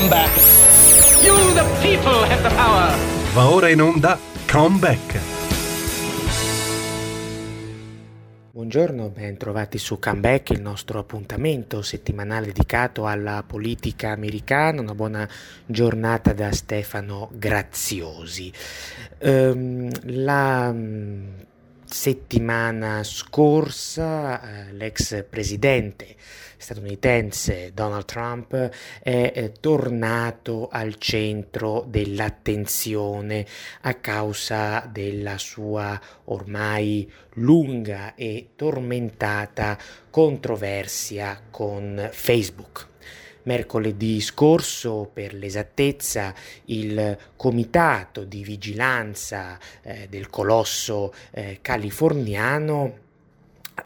Comeback. You, the people, have the power. Va ora in onda Comeback. Buongiorno, ben trovati su Comeback, il nostro appuntamento settimanale dedicato alla politica americana. Una buona giornata da Stefano Graziosi. Um, la settimana scorsa eh, l'ex presidente statunitense Donald Trump è eh, tornato al centro dell'attenzione a causa della sua ormai lunga e tormentata controversia con Facebook. Mercoledì scorso, per l'esattezza, il comitato di vigilanza eh, del colosso eh, californiano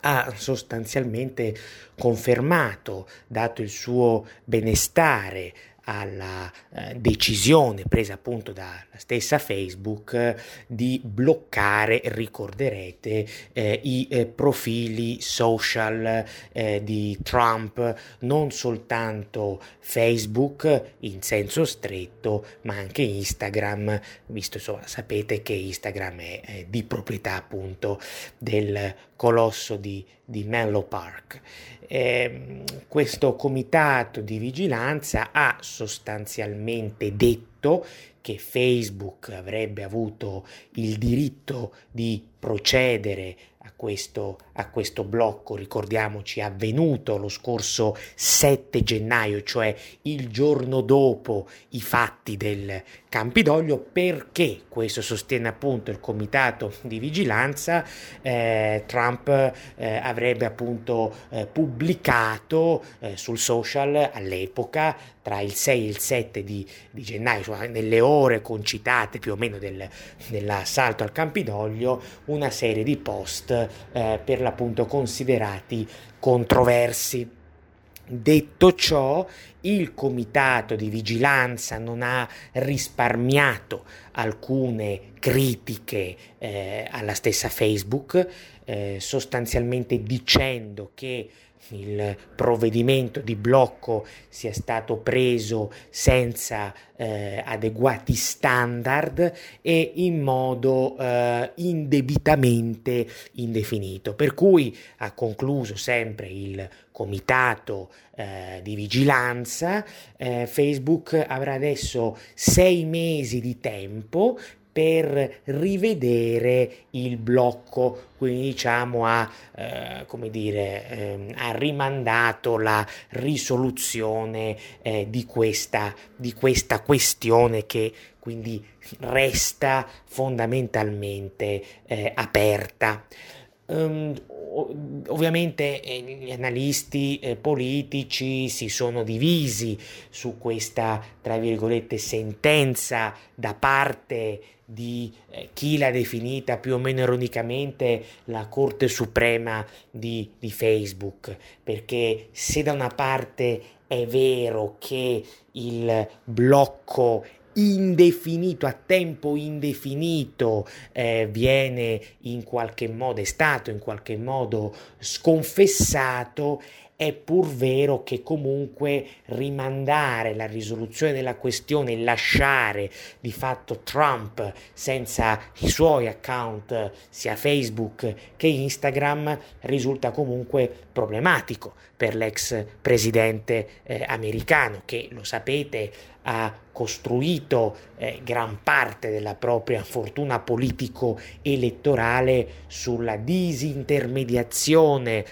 ha sostanzialmente confermato, dato il suo benestare alla eh, decisione presa appunto dalla stessa Facebook eh, di bloccare, ricorderete, eh, i eh, profili social eh, di Trump, non soltanto Facebook in senso stretto, ma anche Instagram, visto insomma sapete che Instagram è di proprietà appunto del colosso di, di Menlo Park. Eh, questo comitato di vigilanza ha sostanzialmente detto che Facebook avrebbe avuto il diritto di procedere a questo, a questo blocco, ricordiamoci, avvenuto lo scorso 7 gennaio, cioè il giorno dopo i fatti del Campidoglio, perché questo sostiene appunto il comitato di vigilanza, eh, Trump eh, avrebbe appunto eh, pubblicato eh, sul social all'epoca tra il 6 e il 7 di, di gennaio, cioè nelle ore concitate più o meno del, dell'assalto al Campidoglio, una serie di post eh, per l'appunto considerati controversi. Detto ciò, il comitato di vigilanza non ha risparmiato alcune critiche eh, alla stessa Facebook, eh, sostanzialmente dicendo che il provvedimento di blocco sia stato preso senza eh, adeguati standard e in modo eh, indebitamente indefinito. Per cui ha concluso sempre il comitato eh, di vigilanza, eh, Facebook avrà adesso sei mesi di tempo per rivedere il blocco, quindi diciamo ha, eh, come dire, eh, ha rimandato la risoluzione eh, di, questa, di questa questione che quindi resta fondamentalmente eh, aperta. Um, ovviamente eh, gli analisti eh, politici si sono divisi su questa, tra virgolette, sentenza da parte di eh, chi l'ha definita più o meno ironicamente la Corte Suprema di, di Facebook, perché se da una parte è vero che il blocco indefinito, a tempo indefinito, eh, viene in qualche modo, è stato in qualche modo sconfessato, è pur vero che comunque rimandare la risoluzione della questione, lasciare di fatto Trump senza i suoi account sia Facebook che Instagram risulta comunque problematico per l'ex presidente eh, americano che lo sapete ha costruito eh, gran parte della propria fortuna politico-elettorale sulla disintermediazione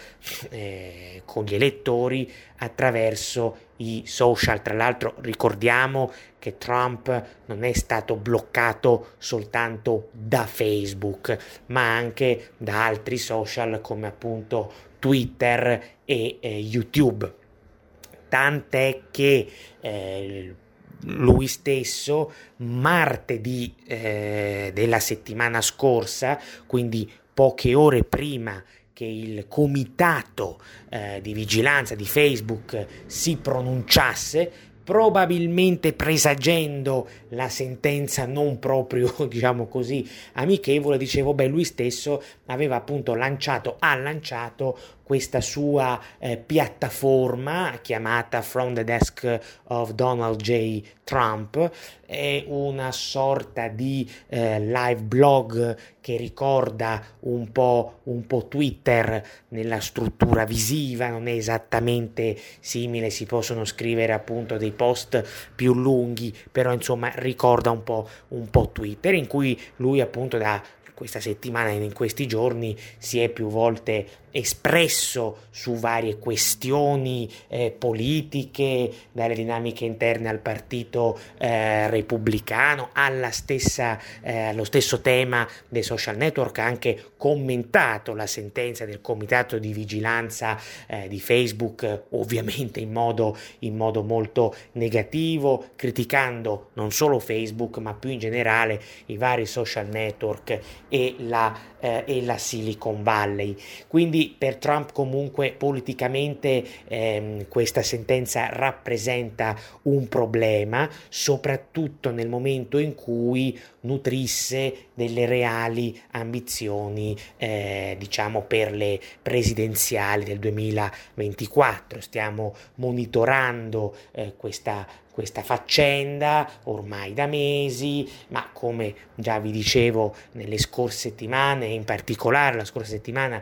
eh, con gli elettori attraverso i social. Tra l'altro ricordiamo che Trump non è stato bloccato soltanto da Facebook, ma anche da altri social come appunto Twitter e eh, YouTube. Tant'è che eh, lui stesso martedì eh, della settimana scorsa, quindi poche ore prima che il comitato eh, di vigilanza di Facebook si pronunciasse, probabilmente presagendo la sentenza non proprio, diciamo così, amichevole, dicevo, beh, lui stesso aveva appunto lanciato, ha lanciato questa sua eh, piattaforma chiamata From the Desk of Donald J. Trump, è una sorta di eh, live blog che ricorda un po', un po' Twitter nella struttura visiva, non è esattamente simile, si possono scrivere appunto dei post più lunghi, però insomma ricorda un po', un po' Twitter in cui lui appunto da questa settimana e in questi giorni si è più volte espresso su varie questioni eh, politiche, dalle dinamiche interne al partito eh, repubblicano, stessa, eh, allo stesso tema dei social network, ha anche commentato la sentenza del comitato di vigilanza eh, di Facebook, ovviamente in modo, in modo molto negativo, criticando non solo Facebook, ma più in generale i vari social network e la, eh, e la Silicon Valley. Quindi per Trump comunque politicamente ehm, questa sentenza rappresenta un problema, soprattutto nel momento in cui nutrisse delle reali ambizioni, eh, diciamo, per le presidenziali del 2024. Stiamo monitorando eh, questa questa faccenda ormai da mesi, ma come già vi dicevo nelle scorse settimane, in particolare la scorsa settimana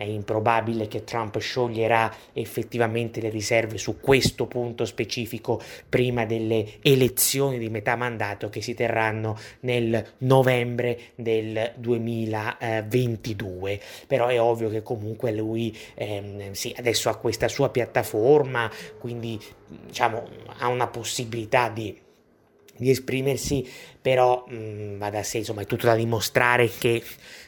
è improbabile che Trump scioglierà effettivamente le riserve su questo punto specifico prima delle elezioni di metà mandato che si terranno nel novembre del 2022. Però è ovvio che comunque lui ehm, sì, adesso ha questa sua piattaforma, quindi diciamo ha una possibilità di di esprimersi, però mh, va da sé, insomma, è tutto da dimostrare che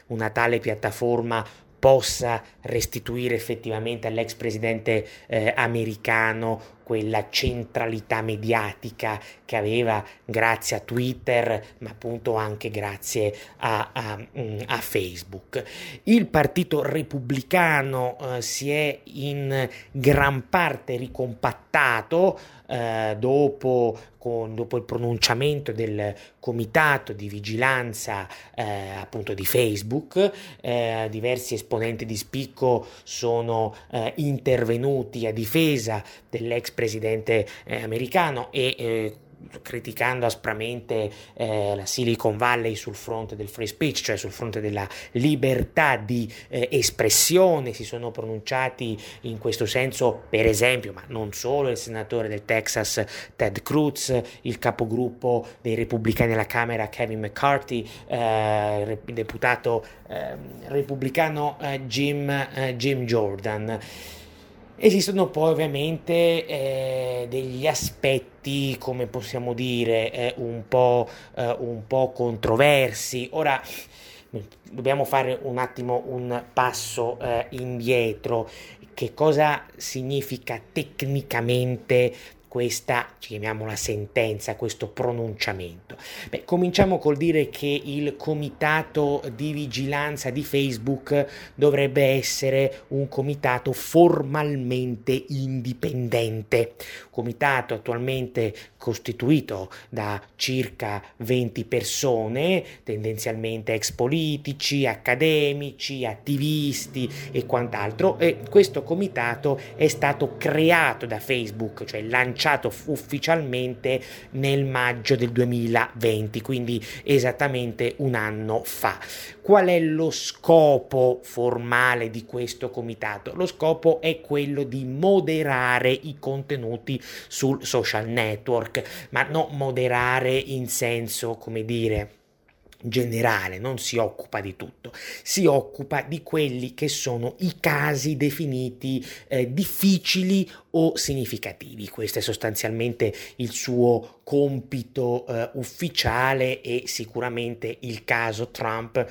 una tale piattaforma possa restituire effettivamente all'ex presidente eh, americano quella centralità mediatica che aveva grazie a Twitter, ma appunto anche grazie a, a, mm, a Facebook. Il Partito Repubblicano eh, si è in gran parte ricompattato eh, dopo, con, dopo, il pronunciamento del comitato di vigilanza eh, appunto di Facebook, eh, diversi esponenti di spicco sono eh, intervenuti a difesa dell'ex presidente eh, americano e criticando aspramente eh, la Silicon Valley sul fronte del free speech, cioè sul fronte della libertà di eh, espressione, si sono pronunciati in questo senso, per esempio, ma non solo il senatore del Texas Ted Cruz, il capogruppo dei repubblicani alla Camera Kevin McCarthy, eh, deputato ehm, repubblicano eh, Jim, eh, Jim Jordan. Esistono poi ovviamente eh, degli aspetti, come possiamo dire, eh, un, po', eh, un po' controversi. Ora dobbiamo fare un attimo un passo eh, indietro. Che cosa significa tecnicamente questa, chiamiamola sentenza, questo pronunciamento? Beh, cominciamo col dire che il comitato di vigilanza di Facebook dovrebbe essere un comitato formalmente indipendente, comitato attualmente costituito da circa 20 persone, tendenzialmente ex politici, accademici, attivisti e quant'altro, e questo comitato è stato creato da Facebook, cioè lanciato lanciato ufficialmente nel maggio del 2020, quindi esattamente un anno fa. Qual è lo scopo formale di questo comitato? Lo scopo è quello di moderare i contenuti sul social network, ma non moderare in senso, come dire, generale, non si occupa di tutto, si occupa di quelli che sono i casi definiti eh, difficili o significativi. Questo è sostanzialmente il suo compito eh, ufficiale e sicuramente il caso Trump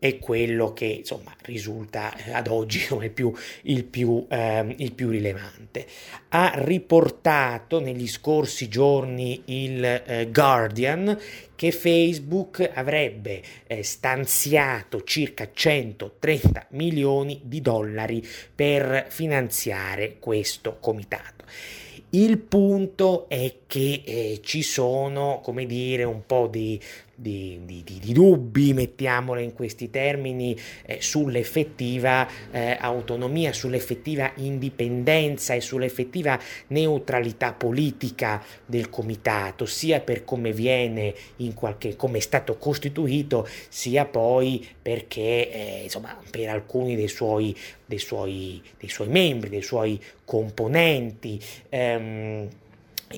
è quello che insomma risulta eh, ad oggi come più, il, più, eh, il più rilevante. Ha riportato negli scorsi giorni il eh, Guardian che Facebook avrebbe eh, stanziato circa 130 milioni di dollari per finanziare questo comitato. Il punto è che eh, ci sono, come dire, un po' di di, di, di dubbi, mettiamole in questi termini, eh, sull'effettiva eh, autonomia, sull'effettiva indipendenza e sull'effettiva neutralità politica del comitato, sia per come viene in qualche, come è stato costituito, sia poi perché eh, insomma, per alcuni dei suoi, dei, suoi, dei suoi membri, dei suoi componenti. Ehm,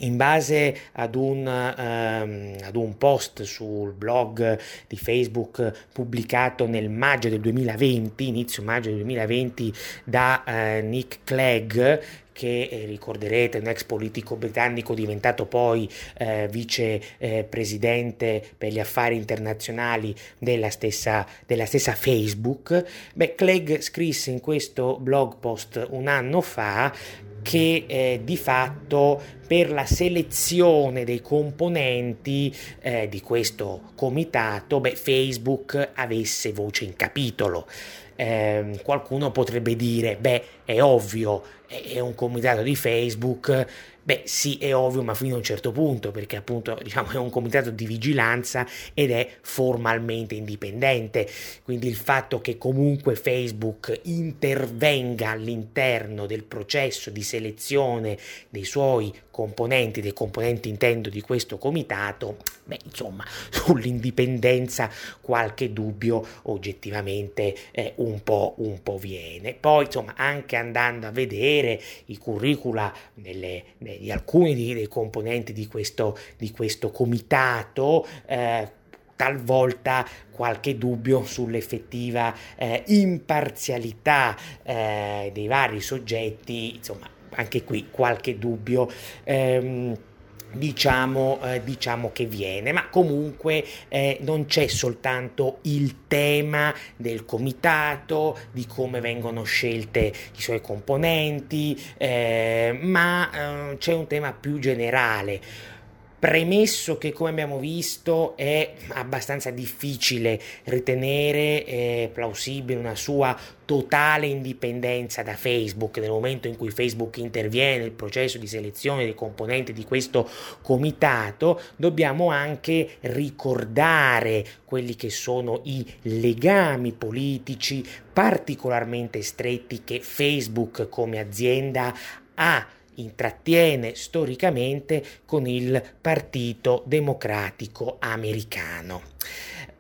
in base ad un, um, ad un, post sul blog di Facebook pubblicato nel maggio del 2020, inizio maggio del 2020, da uh, Nick Clegg, che eh, ricorderete un ex politico britannico diventato poi eh, vicepresidente eh, per gli affari internazionali della stessa, della stessa Facebook, beh, Clegg scrisse in questo blog post un anno fa che eh, di fatto per la selezione dei componenti eh, di questo comitato beh, Facebook avesse voce in capitolo. Eh, qualcuno potrebbe dire, beh, è ovvio, è un comitato di Facebook, Beh, sì, è ovvio, ma fino a un certo punto, perché appunto diciamo, è un comitato di vigilanza ed è formalmente indipendente. Quindi il fatto che comunque Facebook intervenga all'interno del processo di selezione dei suoi componenti, dei componenti intendo di questo comitato, beh, insomma, sull'indipendenza qualche dubbio oggettivamente eh, un, po', un po' viene. Poi, insomma, anche andando a vedere i curricula delle, di alcuni dei componenti di questo, di questo comitato. Eh, talvolta qualche dubbio sull'effettiva eh, imparzialità eh, dei vari soggetti, insomma anche qui qualche dubbio. Ehm, diciamo, eh, diciamo che viene, ma comunque eh, non c'è soltanto il tema del comitato, di come vengono scelte i suoi componenti, eh, ma eh, c'è un tema più generale Premesso che, come abbiamo visto, è abbastanza difficile ritenere eh, plausibile una sua totale indipendenza da Facebook. Nel momento in cui Facebook interviene nel processo di selezione dei componenti di questo comitato, dobbiamo anche ricordare quelli che sono i legami politici particolarmente stretti che Facebook come azienda ha intrattiene storicamente con il Partito Democratico Americano.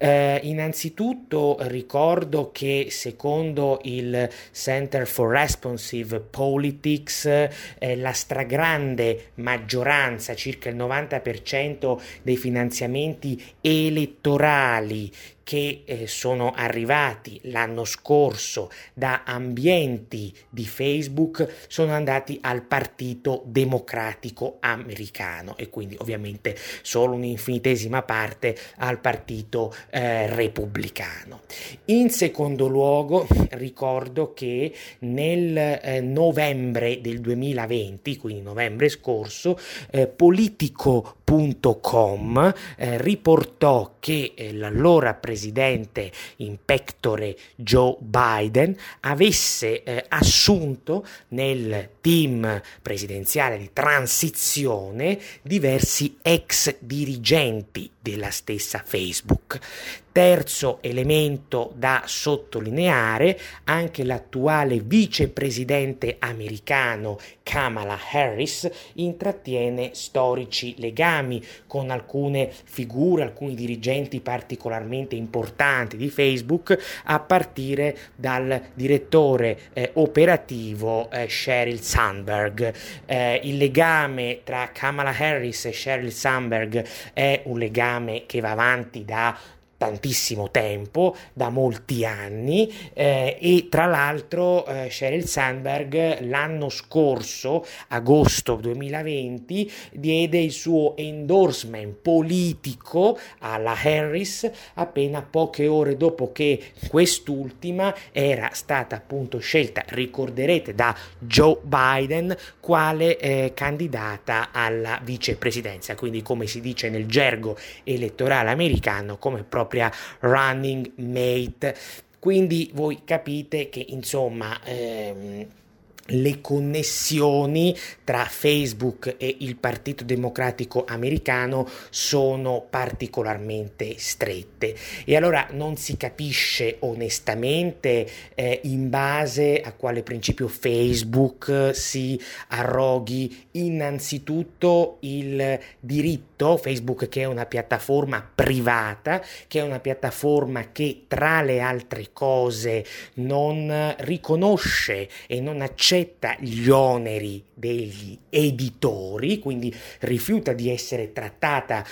Eh, innanzitutto ricordo che secondo il Center for Responsive Politics eh, la stragrande maggioranza, circa il 90% dei finanziamenti elettorali che eh, sono arrivati l'anno scorso da ambienti di Facebook sono andati al Partito Democratico Americano e quindi ovviamente solo un'infinitesima parte al Partito eh, Repubblicano. In secondo luogo ricordo che nel eh, novembre del 2020, quindi novembre scorso, eh, politico.com eh, riportò che eh, l'allora presidente in pectore Joe Biden avesse eh, assunto nel team presidenziale di transizione diversi ex dirigenti della stessa Facebook. Terzo elemento da sottolineare, anche l'attuale vicepresidente americano Kamala Harris intrattiene storici legami con alcune figure, alcuni dirigenti particolarmente importanti di Facebook, a partire dal direttore eh, operativo eh, Sheryl Sandberg. Eh, il legame tra Kamala Harris e Sheryl Sandberg è un legame che va avanti da tantissimo tempo, da molti anni eh, e tra l'altro eh, Sheryl Sandberg l'anno scorso, agosto 2020, diede il suo endorsement politico alla Harris appena poche ore dopo che quest'ultima era stata appunto scelta, ricorderete, da Joe Biden quale eh, candidata alla vicepresidenza, quindi come si dice nel gergo elettorale americano come proprio propria running mate. Quindi voi capite che insomma ehm, le connessioni tra Facebook e il Partito Democratico americano sono particolarmente strette. E allora non si capisce onestamente eh, in base a quale principio Facebook si arroghi innanzitutto il diritto, Facebook che è una piattaforma privata, che è una piattaforma che tra le altre cose non riconosce e non accetta accetta gli oneri degli editori, quindi rifiuta di essere trattata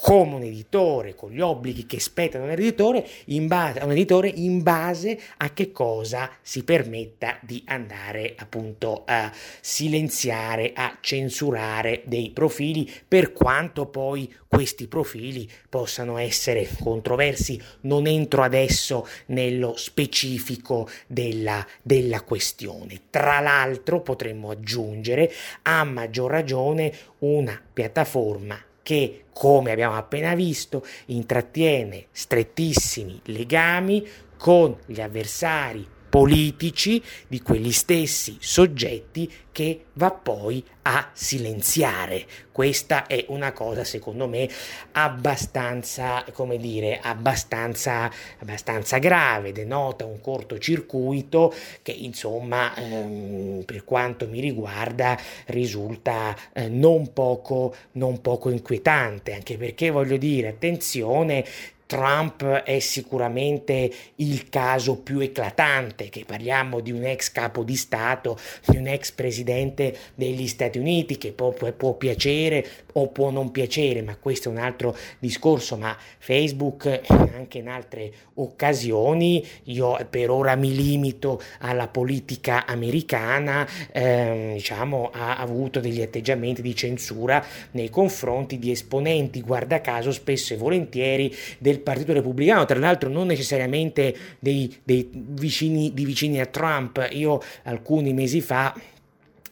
come un editore, con gli obblighi che spettano un editore, base, un editore in base a che cosa si permetta di andare appunto a silenziare, a censurare dei profili, per quanto poi questi profili possano essere controversi. Non entro adesso nello specifico della, della questione. Tra l'altro potremmo aggiungere a maggior ragione una piattaforma che, come abbiamo appena visto, intrattiene strettissimi legami con gli avversari politici di quegli stessi soggetti che va poi a silenziare. Questa è una cosa secondo me abbastanza, come dire, abbastanza, abbastanza grave, denota un cortocircuito che insomma ehm, per quanto mi riguarda risulta eh, non, poco, non poco inquietante, anche perché voglio dire, attenzione, Trump è sicuramente il caso più eclatante, che parliamo di un ex capo di Stato, di un ex presidente degli Stati Uniti, che può, può, piacere o può non piacere, ma questo è un altro discorso, ma Facebook anche in altre occasioni, io per ora mi limito alla politica americana, ehm, diciamo, ha avuto degli atteggiamenti di censura nei confronti di esponenti, guarda caso, spesso e volentieri del del Partito Repubblicano, tra l'altro non necessariamente dei, dei vicini, di vicini a Trump. Io alcuni mesi fa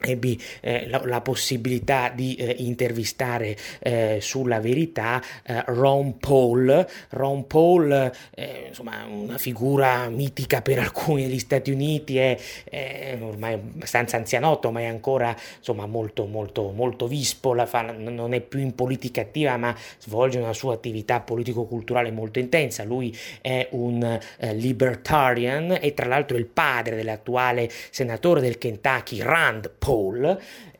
ebbi eh, la, la, possibilità di eh, intervistare eh, sulla verità eh, Ron Paul. Ron Paul, eh, insomma, una figura mitica per alcuni degli Stati Uniti, è, è ormai abbastanza anzianotto, ma è ancora insomma, molto, molto, molto vispo. Fa, non è più in politica attiva, ma svolge una sua attività politico-culturale molto intensa. Lui è un eh, libertarian e, tra l'altro, è il padre dell'attuale senatore del Kentucky, Rand Paul Paul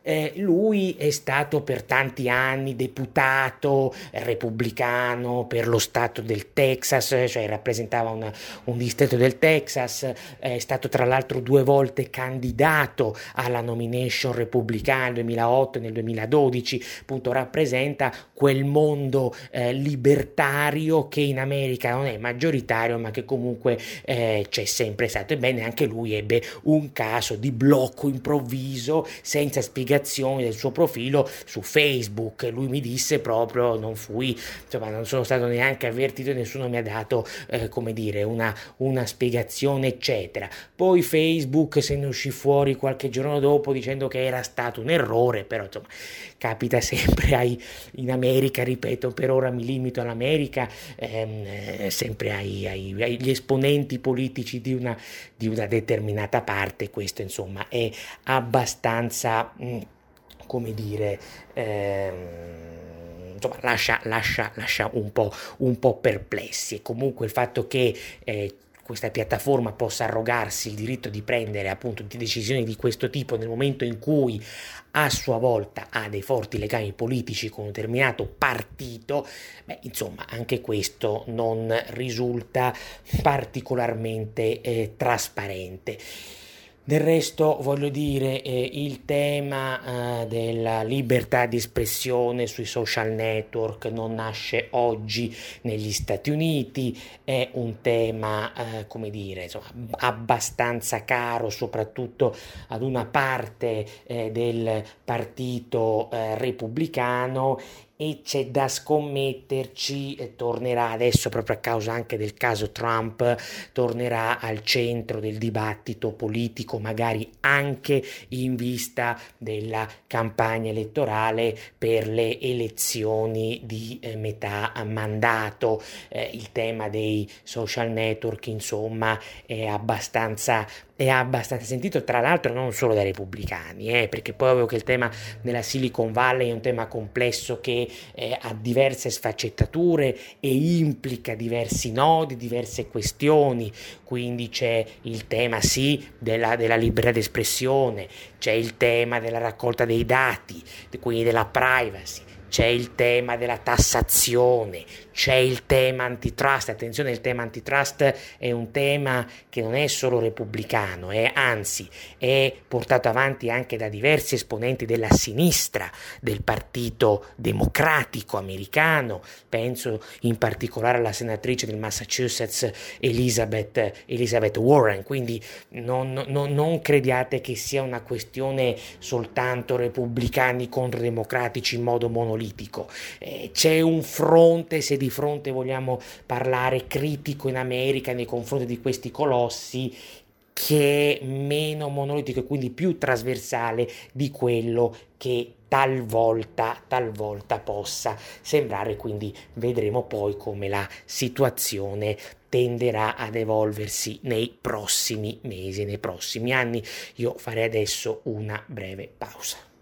eh, lui è stato per tanti anni deputato repubblicano per lo stato del Texas, cioè rappresentava una, un distretto del Texas, è stato tra l'altro due volte candidato alla nomination repubblicana nel 2008 e nel 2012, appunto rappresenta quel mondo eh, libertario che in America non è maggioritario ma che comunque eh, c'è sempre stato. Ebbene anche lui ebbe un caso di blocco improvviso senza spiegazione spiegazioni del suo profilo su Facebook. Lui mi disse proprio, non fui, insomma, non sono stato neanche avvertito e nessuno mi ha dato, eh, come dire, una, una spiegazione, eccetera. Poi Facebook se ne uscì fuori qualche giorno dopo dicendo che era stato un errore, però insomma, capita sempre ai, in America, ripeto, per ora mi limito all'America, ehm, eh, sempre ai, ai, agli esponenti politici di una, di una determinata parte, questo insomma è abbastanza... Mh, mm, come dire, ehm, insomma, lascia, lascia, lascia un, po', un, po', perplessi. E comunque il fatto che eh, questa piattaforma possa arrogarsi il diritto di prendere appunto decisioni di questo tipo nel momento in cui a sua volta ha dei forti legami politici con un determinato partito, beh, insomma, anche questo non risulta particolarmente eh, trasparente. Del resto, voglio dire, eh, il tema eh, della libertà di espressione sui social network non nasce oggi negli Stati Uniti, è un tema, eh, come dire, insomma, abbastanza caro soprattutto ad una parte eh, del partito eh, repubblicano e c'è da scommetterci, eh, tornerà adesso proprio a causa anche del caso Trump, tornerà al centro del dibattito politico, magari anche in vista della campagna elettorale per le elezioni di eh, metà mandato. Eh, il tema dei social network, insomma, è abbastanza è abbastanza sentito, tra l'altro non solo dai repubblicani, eh, perché poi ovvio che il tema della Silicon Valley è un tema complesso che eh, ha diverse sfaccettature e implica diversi nodi, diverse questioni, quindi c'è il tema sì della, della libertà d'espressione, c'è il tema della raccolta dei dati, quindi della privacy, c'è il tema della tassazione, c'è il tema antitrust, attenzione il tema antitrust è un tema che non è solo repubblicano, è, anzi è portato avanti anche da diversi esponenti della sinistra del Partito Democratico americano, penso in particolare alla senatrice del Massachusetts Elizabeth, Elizabeth Warren, quindi non, non, non crediate che sia una questione soltanto repubblicani contro democratici in modo monolitico, eh, c'è un fronte se di fronte vogliamo parlare critico in America nei confronti di questi colossi che è meno monolitico e quindi più trasversale di quello che talvolta, talvolta possa sembrare, quindi vedremo poi come la situazione tenderà ad evolversi nei prossimi mesi, nei prossimi anni. Io farei adesso una breve pausa.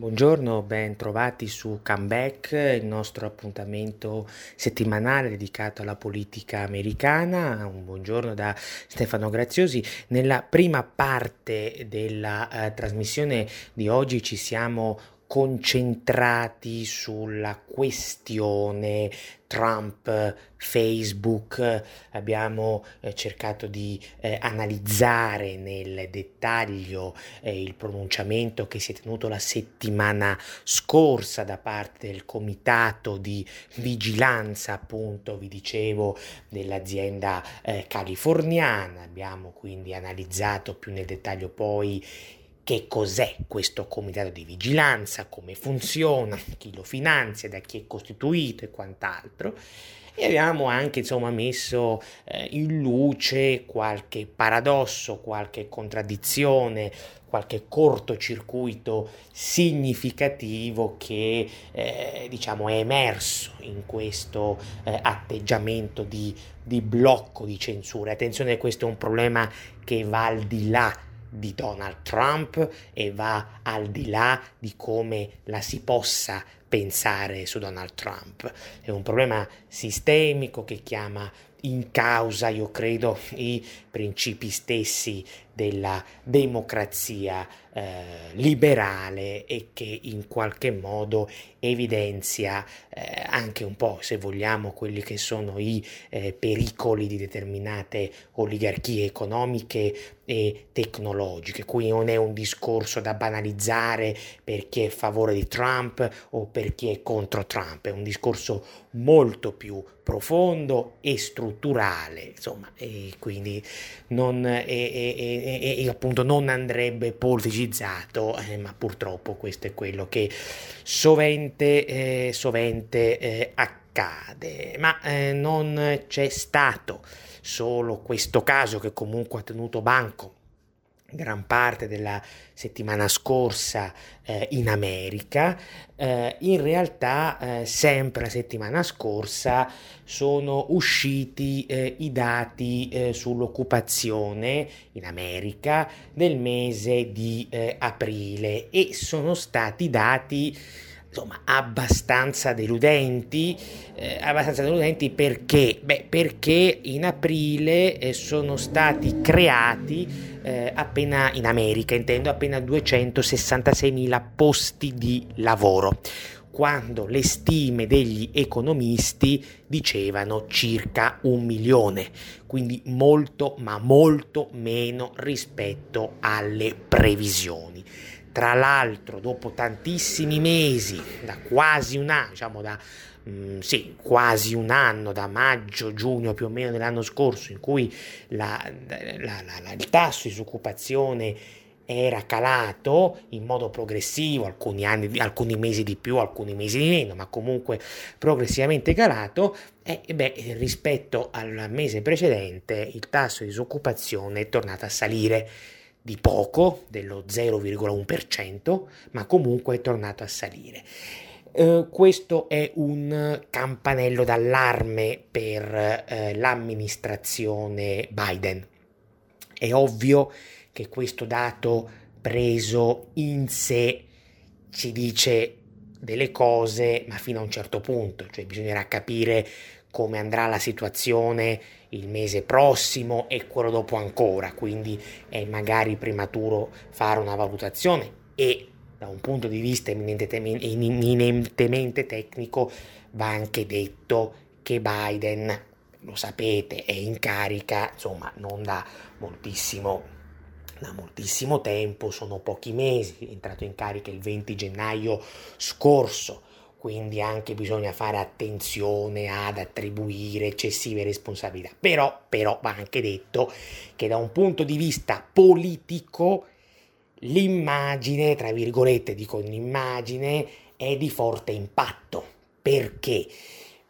Buongiorno, ben trovati su Comeback, il nostro appuntamento settimanale dedicato alla politica americana. Un buongiorno da Stefano Graziosi. Nella prima parte della eh, trasmissione di oggi ci siamo concentrati sulla questione Trump, Facebook, abbiamo eh, cercato di eh, analizzare nel dettaglio eh, il pronunciamento che si è tenuto la settimana scorsa da parte del comitato di vigilanza, appunto, vi dicevo, dell'azienda eh, californiana, abbiamo quindi analizzato più nel dettaglio poi che cos'è questo comitato di vigilanza, come funziona, chi lo finanzia, da chi è costituito e quant'altro. E abbiamo anche insomma messo eh, in luce qualche paradosso, qualche contraddizione, qualche cortocircuito significativo che eh, diciamo è emerso in questo eh, atteggiamento di, di blocco di censura. Attenzione, questo è un problema che va al di là di Donald Trump e va al di là di come la si possa pensare su Donald Trump. È un problema sistemico che chiama in causa, io credo, i principi stessi della democrazia eh, liberale e che in qualche modo evidenzia eh, anche un po', se vogliamo, quelli che sono i eh, pericoli di determinate oligarchie economiche e tecnologiche. Qui non è un discorso da banalizzare per chi è a favore di Trump o per chi è contro Trump, è un discorso molto più profondo e strutturale, insomma, e quindi non, e, e, e appunto non andrebbe polvicizzato, eh, ma purtroppo questo è quello che sovente, eh, sovente eh, accade. Ma eh, non c'è stato solo questo caso che comunque ha tenuto banco gran parte della settimana scorsa eh, in America, eh, in realtà eh, sempre la settimana scorsa sono usciti eh, i dati eh, sull'occupazione in America del mese di eh, aprile e sono stati dati insomma abbastanza deludenti, eh, abbastanza deludenti perché? Beh, perché in aprile eh, sono stati creati eh, appena in America, intendo appena 266.000 posti di lavoro quando le stime degli economisti dicevano circa un milione, quindi molto ma molto meno rispetto alle previsioni. Tra l'altro, dopo tantissimi mesi, da quasi un anno, diciamo da mm, sì, quasi un anno, da maggio, giugno più o meno dell'anno scorso, in cui la, la, la, il tasso di disoccupazione era calato in modo progressivo, alcuni, anni, alcuni mesi di più, alcuni mesi di meno, ma comunque progressivamente calato, e beh, rispetto al mese precedente il tasso di disoccupazione è tornato a salire di poco, dello 0,1%, ma comunque è tornato a salire. Uh, questo è un campanello d'allarme per uh, l'amministrazione Biden. È ovvio che questo dato preso in sé ci dice delle cose, ma fino a un certo punto, cioè bisognerà capire come andrà la situazione il mese prossimo e quello dopo ancora, quindi è magari prematuro fare una valutazione e da un punto di vista eminentemente tecnico va anche detto che Biden, lo sapete, è in carica, insomma, non da moltissimo da moltissimo tempo, sono pochi mesi, è entrato in carica il 20 gennaio scorso, quindi anche bisogna fare attenzione ad attribuire eccessive responsabilità. Però, però va anche detto che da un punto di vista politico l'immagine, tra virgolette dico un'immagine, è di forte impatto. Perché?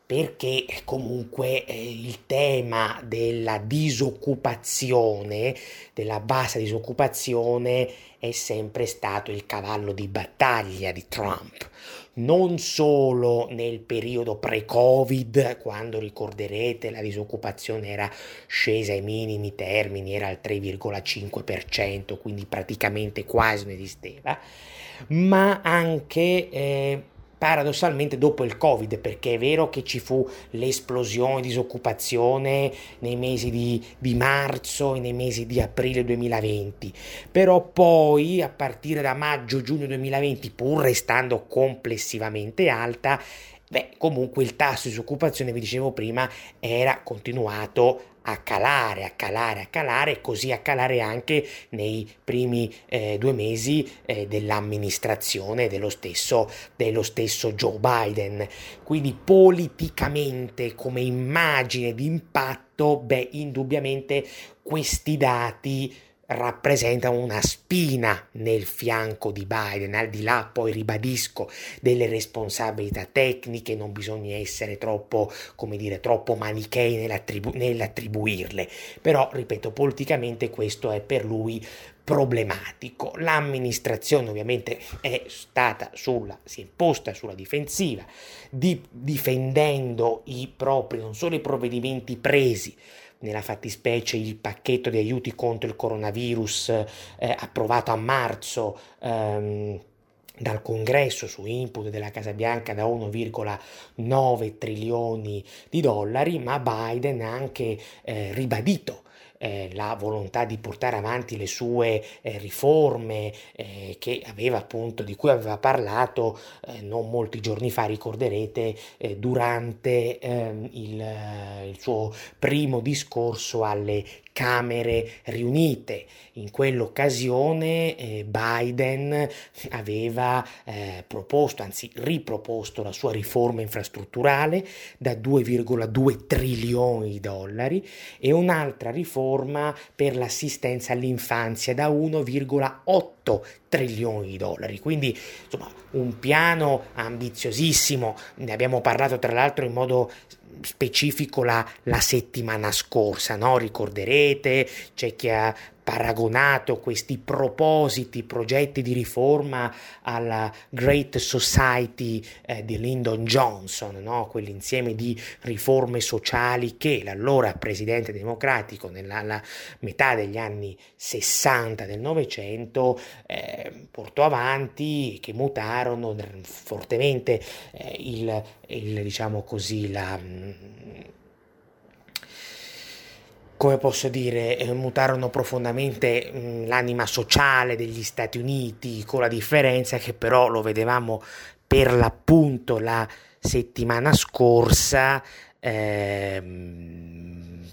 Perché comunque eh, il tema della disoccupazione, della bassa disoccupazione, è sempre stato il cavallo di battaglia di Trump non solo nel periodo pre-Covid, quando ricorderete la disoccupazione era scesa ai minimi termini, era al 3,5%, quindi praticamente quasi non esisteva, ma anche eh, paradossalmente dopo il Covid, perché è vero che ci fu l'esplosione di disoccupazione nei mesi di, di, marzo e nei mesi di aprile 2020, però poi a partire da maggio-giugno 2020, pur restando complessivamente alta, beh, comunque il tasso di disoccupazione, vi dicevo prima, era continuato a calare, a calare, a calare così a calare anche nei primi eh, due mesi eh, dell'amministrazione dello stesso, dello stesso Joe Biden. Quindi politicamente come immagine di impatto, beh, indubbiamente questi dati rappresentano una spina nel fianco di Biden, al di là poi ribadisco delle responsabilità tecniche, non bisogna essere troppo, come dire, troppo manichei nell'attribu- nell'attribuirle, però ripeto, politicamente questo è per lui problematico. L'amministrazione ovviamente è stata sulla, si è posta sulla difensiva, di, difendendo i propri, non solo i provvedimenti presi, nella fattispecie il pacchetto di aiuti contro il coronavirus eh, approvato a marzo ehm, dal congresso su input della Casa Bianca da 1,9 trilioni di dollari, ma Biden ha anche eh, ribadito eh, la volontà di portare avanti le sue eh, riforme eh, che aveva appunto di cui aveva parlato eh, non molti giorni fa ricorderete eh, durante ehm, il, il suo primo discorso alle Camere riunite. In quell'occasione eh, Biden aveva eh, proposto, anzi riproposto la sua riforma infrastrutturale da 2,2 trilioni di dollari e un'altra riforma per l'assistenza all'infanzia da 1,8 trilioni di dollari. Quindi, insomma, un piano ambiziosissimo. Ne abbiamo parlato tra l'altro in modo specifico la, la settimana scorsa, no? ricorderete, c'è chi ha paragonato questi propositi, progetti di riforma alla Great Society eh, di Lyndon Johnson, no? quell'insieme di riforme sociali che l'allora presidente democratico nella metà degli anni 60 del Novecento eh, portò avanti, che mutarono fortemente eh, il, il, diciamo così, la come posso dire, eh, mutarono profondamente mh, l'anima sociale degli Stati Uniti, con la differenza che però lo vedevamo per l'appunto la settimana scorsa. Ehm,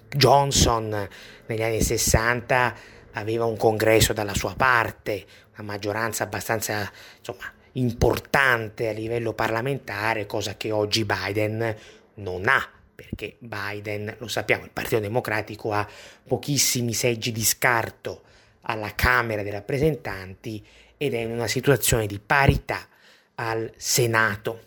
Johnson negli anni 60 aveva un congresso dalla sua parte, una maggioranza abbastanza insomma, importante a livello parlamentare, cosa che oggi Biden non ha perché Biden, lo sappiamo, il Partito Democratico ha pochissimi seggi di scarto alla Camera dei rappresentanti ed è in una situazione di parità al Senato.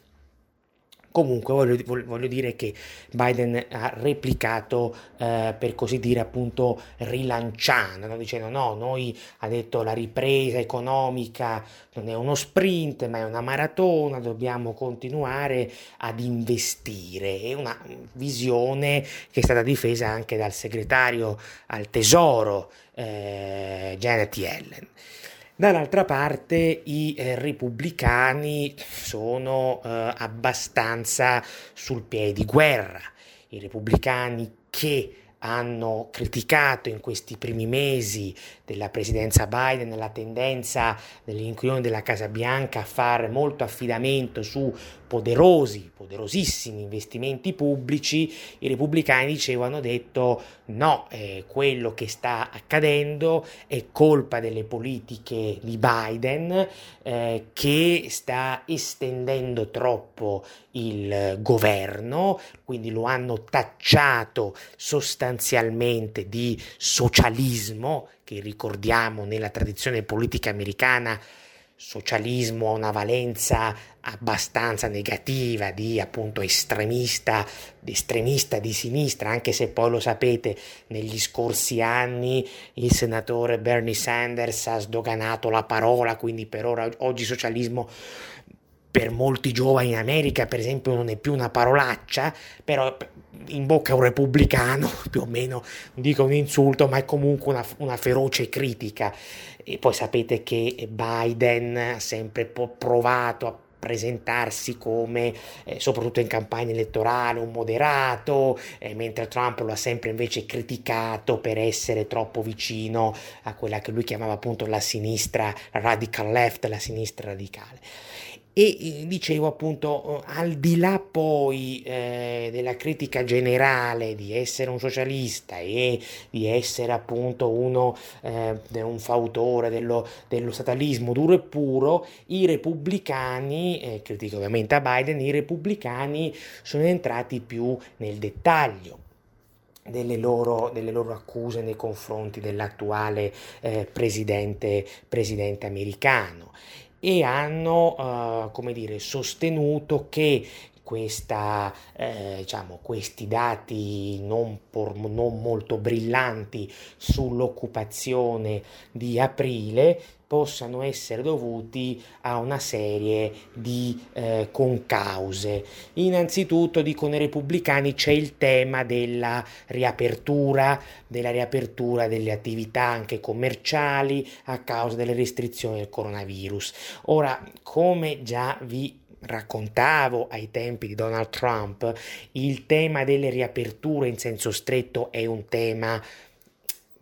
Comunque voglio, voglio, dire che Biden ha replicato, eh, per così dire, appunto rilanciando, no? dicendo no, noi ha detto la ripresa economica non è uno sprint, ma è una maratona, dobbiamo continuare ad investire. È una visione che è stata difesa anche dal segretario al Tesoro, eh, Janet Yellen. Dall'altra parte i eh, repubblicani sono eh, abbastanza sul piede di guerra, i repubblicani che hanno criticato in questi primi mesi della presidenza Biden la tendenza dell'inquilione della Casa Bianca a fare molto affidamento su poderosi, poderosissimi investimenti pubblici, i repubblicani dicevano detto no, eh, quello che sta accadendo è colpa delle politiche di Biden eh, che sta estendendo troppo il governo, quindi lo hanno tacciato sostanzialmente di socialismo, che ricordiamo nella tradizione politica americana socialismo ha una valenza abbastanza negativa di appunto estremista, estremista di sinistra, anche se poi lo sapete negli scorsi anni il senatore Bernie Sanders ha sdoganato la parola, quindi per ora oggi socialismo per molti giovani in America, per esempio, non è più una parolaccia, però in bocca a un repubblicano, più o meno, non dico un insulto, ma è comunque una, una feroce critica. E poi sapete che Biden ha sempre provato a presentarsi come, eh, soprattutto in campagna elettorale, un moderato, eh, mentre Trump lo ha sempre invece criticato per essere troppo vicino a quella che lui chiamava appunto la sinistra, radical left, la sinistra radicale. E eh, dicevo appunto, eh, al di là poi eh, della critica generale di essere un socialista e di essere appunto uno, eh, un fautore dello, dello, statalismo duro e puro, i repubblicani, eh, critico ovviamente a Biden, i repubblicani sono entrati più nel dettaglio. Delle loro, delle loro, accuse nei confronti dell'attuale eh, presidente, presidente americano e hanno, uh, come dire, sostenuto che questa, eh, diciamo, questi dati non, por, non molto brillanti sull'occupazione di aprile possano essere dovuti a una serie di eh, concause. Innanzitutto, dicono i repubblicani, c'è il tema della riapertura, della riapertura delle attività anche commerciali a causa delle restrizioni del coronavirus. Ora, come già vi raccontavo ai tempi di Donald Trump, il tema delle riaperture in senso stretto è un tema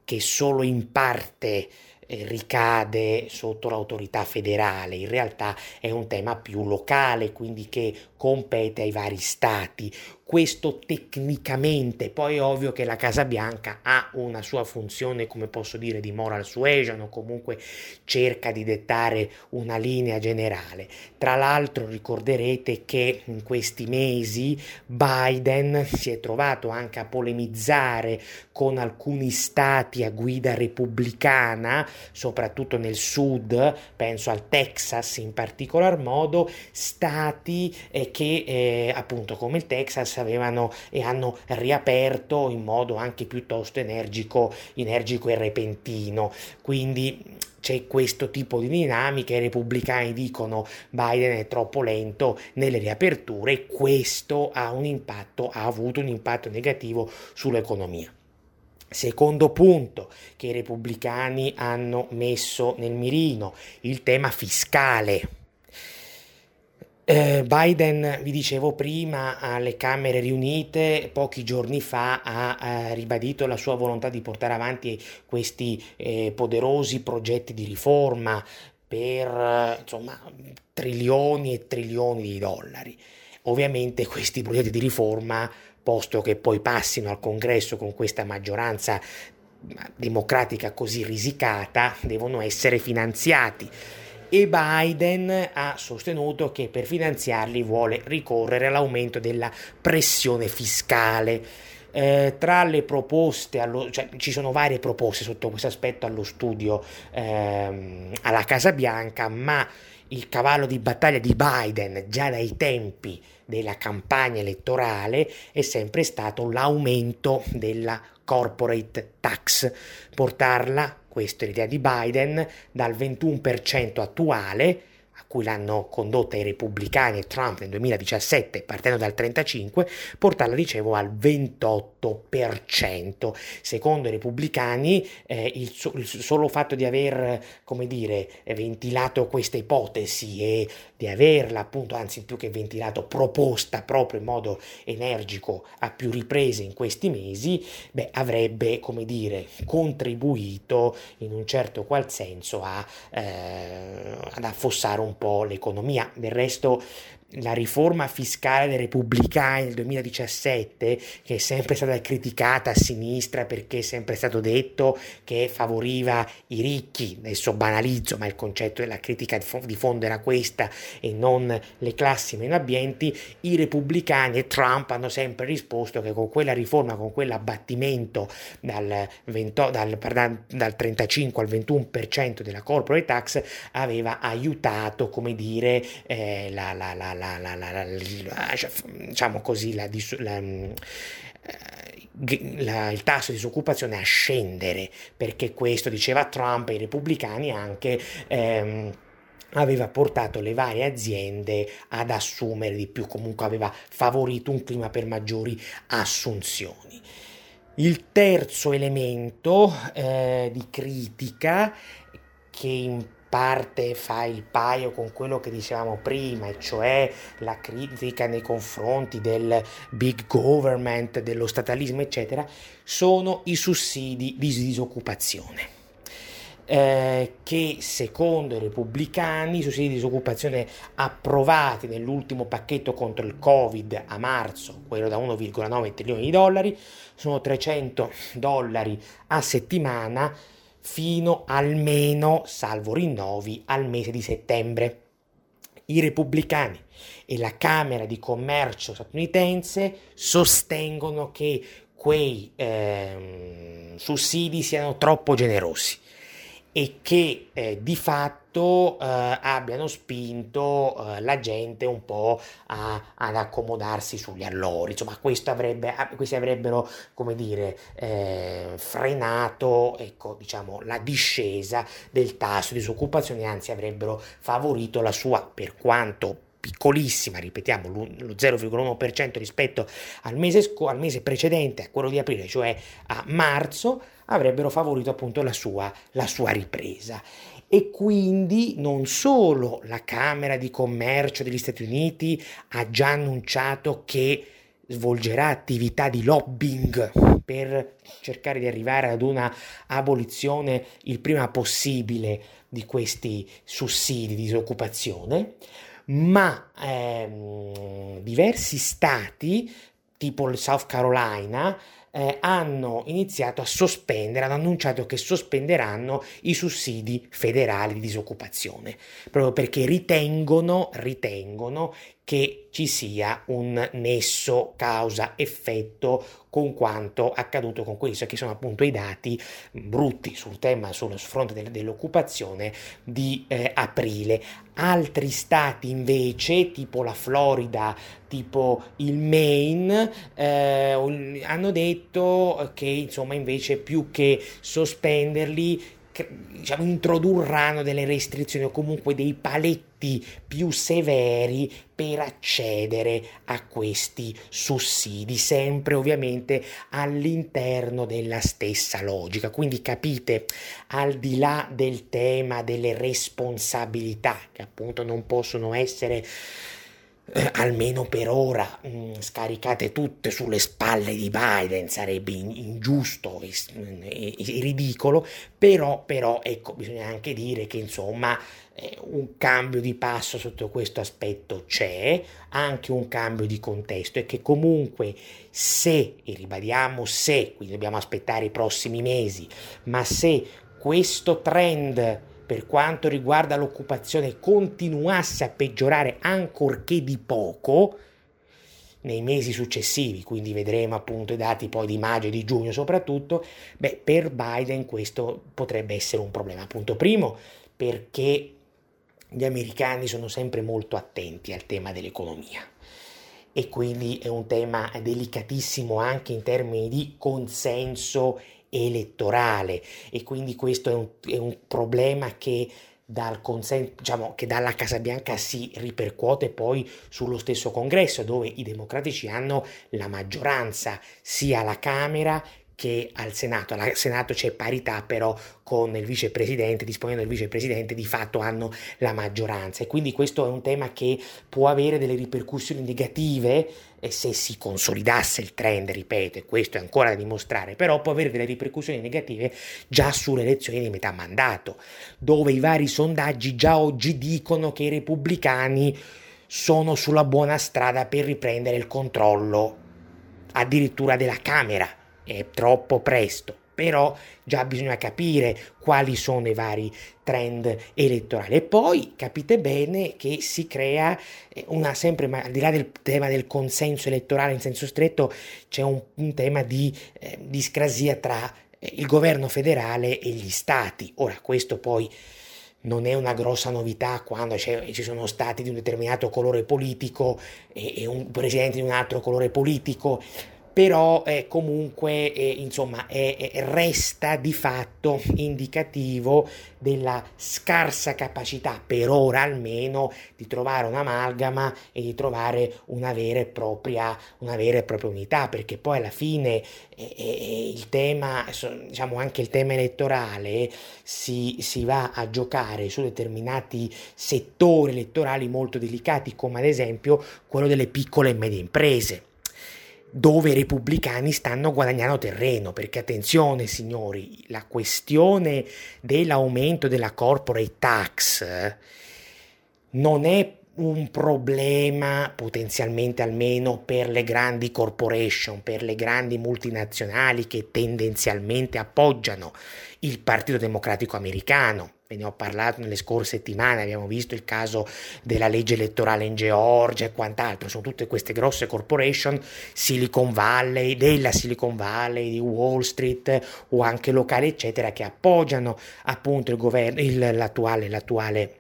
che solo in parte ricade sotto l'autorità federale, in realtà è un tema più locale, quindi che compete ai vari stati questo tecnicamente, poi è ovvio che la Casa Bianca ha una sua funzione, come posso dire, di moral suasion o comunque cerca di dettare una linea generale. Tra l'altro ricorderete che in questi mesi Biden si è trovato anche a polemizzare con alcuni stati a guida repubblicana, soprattutto nel sud, penso al Texas in particolar modo, stati eh, che eh, appunto come il Texas avevano e hanno riaperto in modo anche piuttosto energico, energico e repentino. Quindi c'è questo tipo di dinamica, i repubblicani dicono Biden è troppo lento nelle riaperture e questo ha un impatto, ha avuto un impatto negativo sull'economia. Secondo punto che i repubblicani hanno messo nel mirino, il tema fiscale. Eh, Biden, vi dicevo prima, alle Camere riunite pochi giorni fa ha eh, ribadito la sua volontà di portare avanti questi eh, poderosi progetti di riforma per insomma, trilioni e trilioni di dollari. Ovviamente questi progetti di riforma, posto che poi passino al congresso con questa maggioranza democratica così risicata, devono essere finanziati e Biden ha sostenuto che per finanziarli vuole ricorrere all'aumento della pressione fiscale. Eh, tra le proposte, allo, cioè, ci sono varie proposte sotto questo aspetto allo studio ehm, alla Casa Bianca, ma il cavallo di battaglia di Biden già dai tempi della campagna elettorale è sempre stato l'aumento della corporate tax, portarla, questa è l'idea di Biden, dal 21% attuale a cui l'hanno condotta i repubblicani e Trump nel 2017, partendo dal 35, portarla, dicevo, al 28%. Secondo i repubblicani, eh, il, so- il, solo fatto di aver, come dire, ventilato questa ipotesi e di averla, appunto, anzi più che ventilato, proposta proprio in modo energico a più riprese in questi mesi, beh, avrebbe, come dire, contribuito in un certo qual senso a, eh, ad affossare un po' l'economia. Del resto la riforma fiscale dei repubblicani del 2017, che è sempre stata criticata a sinistra perché è sempre stato detto che favoriva i ricchi, adesso banalizzo, ma il concetto della critica di fondo era questa e non le classi meno abbienti, i repubblicani e Trump hanno sempre risposto che con quella riforma, con quell'abbattimento dal, 20, dal, dal 35 al 21% della corporate tax aveva aiutato, come dire, eh, la, la, la la, la, la, diciamo così, la, mm, eh, il tasso di disoccupazione a scendere, perché questo diceva Trump e i repubblicani anche. Ehm, aveva portato le varie aziende ad assumere di più, comunque aveva favorito un clima per maggiori assunzioni. Il terzo elemento eh, di critica che in parte fa il paio con quello che dicevamo prima, e cioè la critica nei confronti del big government, dello statalismo, eccetera, sono i sussidi di disoccupazione. Eh, che secondo i repubblicani i sussidi di disoccupazione approvati nell'ultimo pacchetto contro il Covid a marzo, quello da 1,9 trilioni di dollari, sono 300 dollari a settimana fino almeno, salvo rinnovi, al mese di settembre. I repubblicani e la Camera di Commercio statunitense sostengono che quei eh, sussidi siano troppo generosi e che eh, di fatto eh, abbiano spinto eh, la gente un po' a, ad accomodarsi sugli allori. Insomma, questo avrebbe, questi avrebbero, come dire, eh, frenato ecco, diciamo, la discesa del tasso di disoccupazione, anzi avrebbero favorito la sua, per quanto piccolissima, ripetiamo, lo 0,1% rispetto al mese, al mese precedente, a quello di aprile, cioè a marzo, avrebbero favorito appunto la sua, la sua ripresa. E quindi non solo la Camera di Commercio degli Stati Uniti ha già annunciato che svolgerà attività di lobbying per cercare di arrivare ad una abolizione il prima possibile di questi sussidi di disoccupazione, ma ehm, diversi stati, tipo il South Carolina, eh, hanno iniziato a sospendere, hanno annunciato che sospenderanno i sussidi federali di disoccupazione, proprio perché ritengono, ritengono che ci sia un nesso causa-effetto con quanto accaduto con questo, che sono appunto i dati brutti sul tema, sul fronte dell'occupazione di eh, aprile. Altri stati invece, tipo la Florida, tipo il Maine, eh, hanno detto che insomma invece più che sospenderli diciamo, introdurranno delle restrizioni o comunque dei paletti più severi per accedere a questi sussidi, sempre ovviamente all'interno della stessa logica. Quindi capite, al di là del tema delle responsabilità, che appunto non possono essere eh, almeno per ora mh, mm, scaricate tutte sulle spalle di Biden sarebbe in, ingiusto e, e, e, ridicolo però, però ecco bisogna anche dire che insomma eh, un cambio di passo sotto questo aspetto c'è anche un cambio di contesto e che comunque se e ribadiamo se quindi dobbiamo aspettare i prossimi mesi ma se questo trend per quanto riguarda l'occupazione continuasse a peggiorare ancorché di poco nei mesi successivi, quindi vedremo appunto i dati poi di maggio e di giugno soprattutto, beh, per Biden questo potrebbe essere un problema. Appunto, primo perché gli americani sono sempre molto attenti al tema dell'economia e quindi è un tema delicatissimo anche in termini di consenso elettorale. E quindi questo è un, è un problema che dal consen- diciamo, che dalla Casa Bianca si ripercuote poi sullo stesso congresso dove i democratici hanno la maggioranza sia alla Camera che al Senato. Al Senato c'è parità però con il vicepresidente, disponendo del vicepresidente, di fatto hanno la maggioranza e quindi questo è un tema che può avere delle ripercussioni negative e se si consolidasse il trend, ripeto, e questo è ancora da dimostrare, però può avere delle ripercussioni negative già sulle elezioni di metà mandato, dove i vari sondaggi già oggi dicono che i repubblicani sono sulla buona strada per riprendere il controllo addirittura della Camera è troppo presto, però già bisogna capire quali sono i vari trend elettorali e poi capite bene che si crea eh, una sempre, ma al di là del tema del consenso elettorale in senso stretto, c'è un, un tema di eh, discrasia tra eh, il governo federale e gli stati. Ora, questo poi non è una grossa novità quando ci sono stati di un determinato colore politico e, e un presidente di un altro colore politico però eh, comunque eh, insomma è, resta di fatto indicativo della scarsa capacità per ora almeno di trovare un'amalgama e di trovare una vera e propria, vera e propria unità perché poi alla fine eh, il tema diciamo anche il tema elettorale si, si va a giocare su determinati settori elettorali molto delicati come ad esempio quello delle piccole e medie imprese dove i repubblicani stanno guadagnando terreno, perché attenzione signori, la questione dell'aumento della corporate tax non è un problema potenzialmente almeno per le grandi corporation, per le grandi multinazionali che tendenzialmente appoggiano il Partito Democratico americano ve ne ho parlato nelle scorse settimane, abbiamo visto il caso della legge elettorale in Georgia e quant'altro, sono tutte queste grosse corporation, Silicon Valley, della Silicon Valley, di Wall Street o anche locali eccetera, che appoggiano appunto il governo, il, l'attuale, l'attuale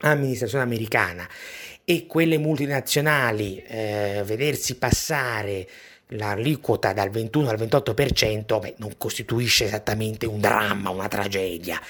amministrazione americana. E quelle multinazionali eh, vedersi passare l'aliquota dal 21 al 28% beh, non costituisce esattamente un dramma, una tragedia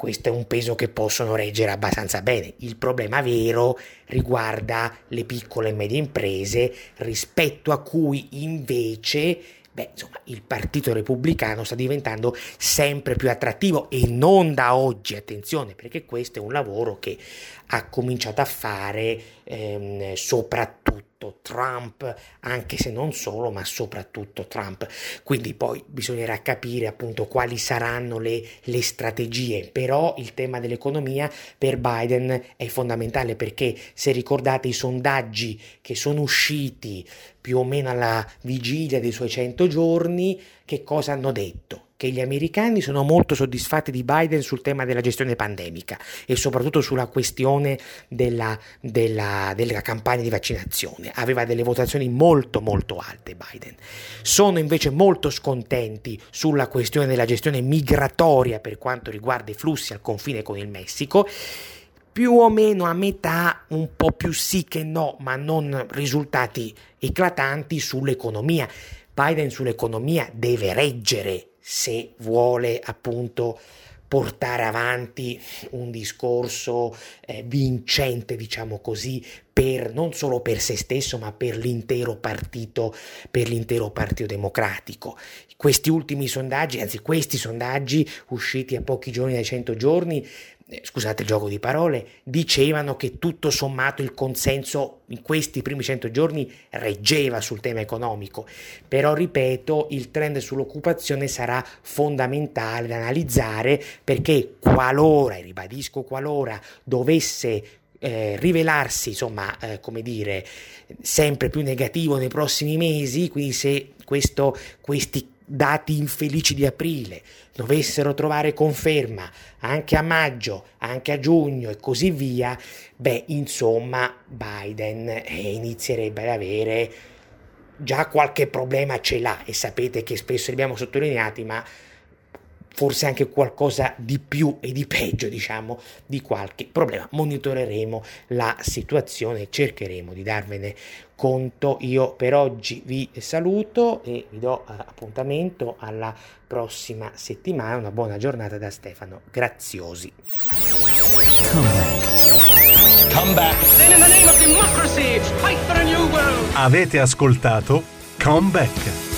questo è un peso che possono reggere abbastanza bene. Il problema vero riguarda le piccole e medie imprese rispetto a cui invece beh, insomma, il Partito Repubblicano sta diventando sempre più attrattivo e non da oggi, attenzione, perché questo è un lavoro che ha cominciato a fare ehm, soprattutto Trump, anche se non solo, ma soprattutto Trump. Quindi poi bisognerà capire appunto quali saranno le, le strategie, però il tema dell'economia per Biden è fondamentale perché se ricordate i sondaggi che sono usciti più o meno alla vigilia dei suoi 100 giorni, che cosa hanno detto? Che gli americani sono molto soddisfatti di Biden sul tema della gestione pandemica e soprattutto sulla questione della, della, della campagna di vaccinazione. Aveva delle votazioni molto molto alte Biden. Sono invece molto scontenti sulla questione della gestione migratoria per quanto riguarda i flussi al confine con il Messico più o meno a metà, un po' più sì che no, ma non risultati eclatanti sull'economia. Biden sull'economia deve reggere se vuole appunto portare avanti un discorso eh, vincente, diciamo così, per, non solo per se stesso, ma per l'intero partito, per l'intero partito democratico. Questi ultimi sondaggi, anzi questi sondaggi usciti a pochi giorni dai 100 giorni, scusate il gioco di parole, dicevano che tutto sommato il consenso in questi primi 100 giorni reggeva sul tema economico, però ripeto, il trend sull'occupazione sarà fondamentale da analizzare perché qualora, e ribadisco qualora, dovesse eh, rivelarsi, insomma, eh, come dire, sempre più negativo nei prossimi mesi, quindi se questo, questi dati infelici di aprile dovessero trovare conferma anche a maggio, anche a giugno e così via, beh, insomma, Biden eh, inizierebbe ad avere già qualche problema ce l'ha. E sapete che spesso li abbiamo sottolineati, ma forse anche qualcosa di più e di peggio, diciamo, di qualche problema. Monitoreremo la situazione e cercheremo di darvene conto. Io per oggi vi saluto e vi do uh, appuntamento alla prossima settimana. Una buona giornata da Stefano Graziosi. Come back. Come back. Then in the name of democracy, fight for a new world. Avete ascoltato Come Back.